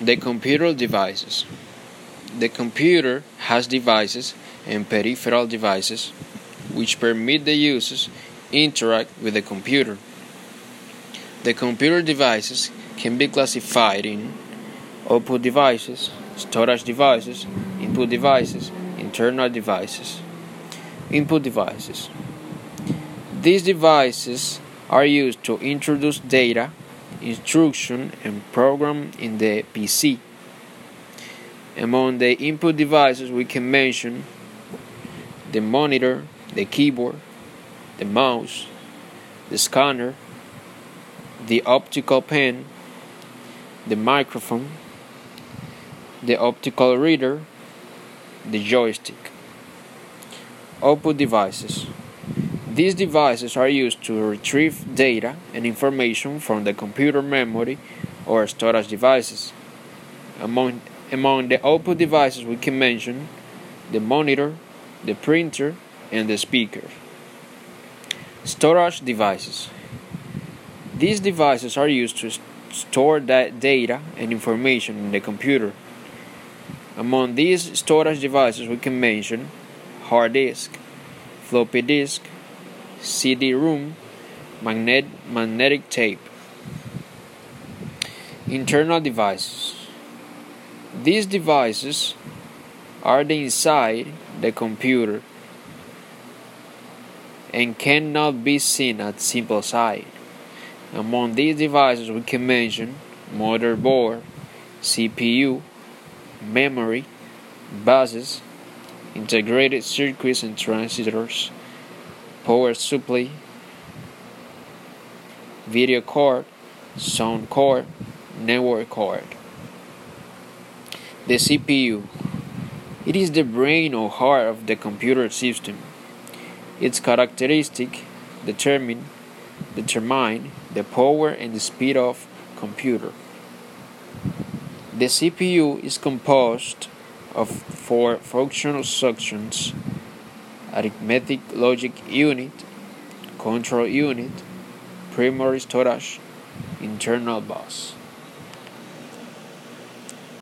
The computer devices. The computer has devices and peripheral devices which permit the users interact with the computer. The computer devices can be classified in output devices, storage devices, input devices, internal devices. Input devices. These devices are used to introduce data, instruction, and program in the PC. Among the input devices, we can mention the monitor, the keyboard, the mouse, the scanner, the optical pen, the microphone, the optical reader, the joystick. Output devices. These devices are used to retrieve data and information from the computer memory or storage devices. Among, among the output devices, we can mention the monitor, the printer, and the speaker. Storage devices. These devices are used to store that data and information in the computer. Among these storage devices, we can mention hard disk, floppy disk, CD-ROM, magnet, magnetic tape. Internal devices. These devices are the inside the computer and cannot be seen at simple sight. Among these devices we can mention motherboard, CPU, memory, buses, integrated circuits and transistors, power supply, video card, sound card, network card. The CPU. It is the brain or heart of the computer system. Its characteristic determine determine the power and the speed of computer. The CPU is composed of four functional sections arithmetic logic unit, control unit, primary storage, internal bus.